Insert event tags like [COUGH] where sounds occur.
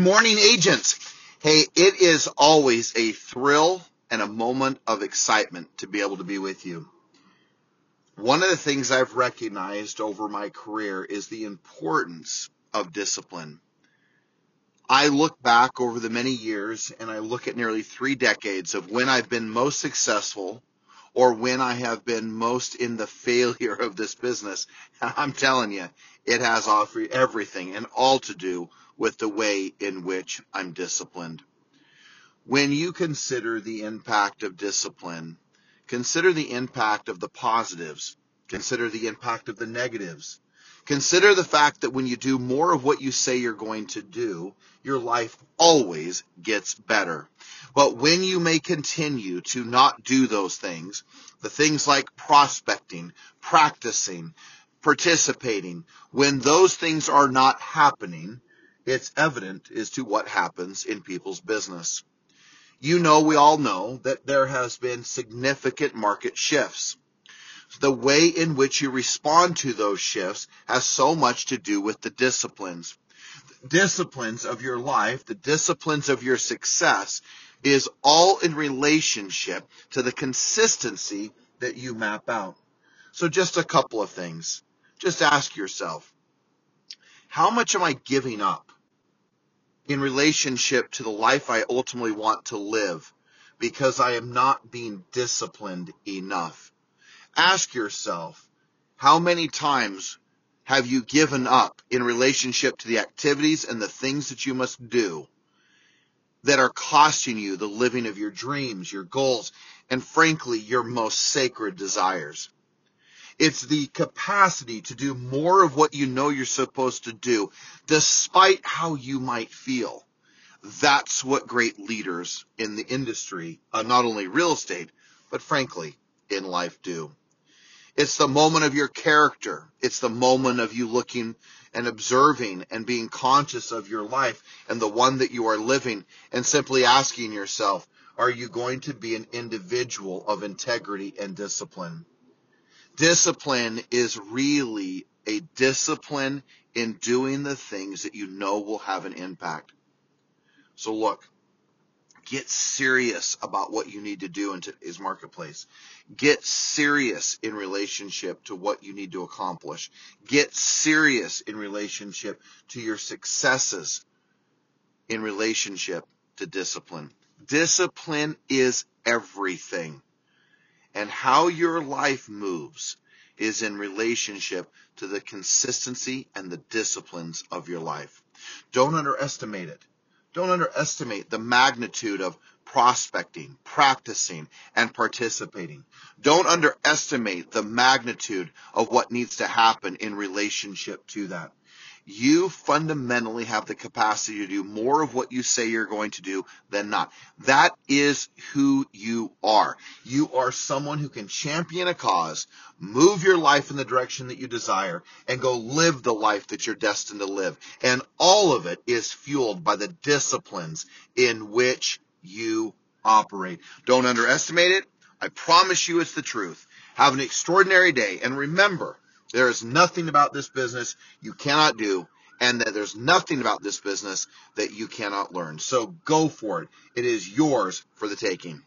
Morning, agents. Hey, it is always a thrill and a moment of excitement to be able to be with you. One of the things I've recognized over my career is the importance of discipline. I look back over the many years and I look at nearly three decades of when I've been most successful or when I have been most in the [LAUGHS] failure of this business. [LAUGHS] I'm telling you, it has offered everything and all to do with the way in which I'm disciplined. When you consider the impact of discipline, consider the impact of the positives, consider the impact of the negatives. Consider the fact that when you do more of what you say you're going to do, your life always gets better. But when you may continue to not do those things, the things like prospecting, practicing, participating, when those things are not happening, it's evident as to what happens in people's business. You know, we all know that there has been significant market shifts. The way in which you respond to those shifts has so much to do with the disciplines. Disciplines of your life, the disciplines of your success is all in relationship to the consistency that you map out. So just a couple of things. Just ask yourself, how much am I giving up in relationship to the life I ultimately want to live because I am not being disciplined enough? Ask yourself, how many times have you given up in relationship to the activities and the things that you must do that are costing you the living of your dreams, your goals, and frankly, your most sacred desires? It's the capacity to do more of what you know you're supposed to do, despite how you might feel. That's what great leaders in the industry, uh, not only real estate, but frankly, in life do. It's the moment of your character. It's the moment of you looking and observing and being conscious of your life and the one that you are living and simply asking yourself, are you going to be an individual of integrity and discipline? Discipline is really a discipline in doing the things that you know will have an impact. So look, get serious about what you need to do in today's marketplace. Get serious in relationship to what you need to accomplish. Get serious in relationship to your successes in relationship to discipline. Discipline is everything and how your life moves is in relationship to the consistency and the disciplines of your life. Don't underestimate it. Don't underestimate the magnitude of prospecting, practicing, and participating. Don't underestimate the magnitude of what needs to happen in relationship to that you fundamentally have the capacity to do more of what you say you're going to do than not. That is who you are. You are someone who can champion a cause, move your life in the direction that you desire, and go live the life that you're destined to live. And all of it is fueled by the disciplines in which you operate. Don't underestimate it. I promise you it's the truth. Have an extraordinary day. And remember, there is nothing about this business you cannot do, and that there's nothing about this business that you cannot learn. So go for it. It is yours for the taking.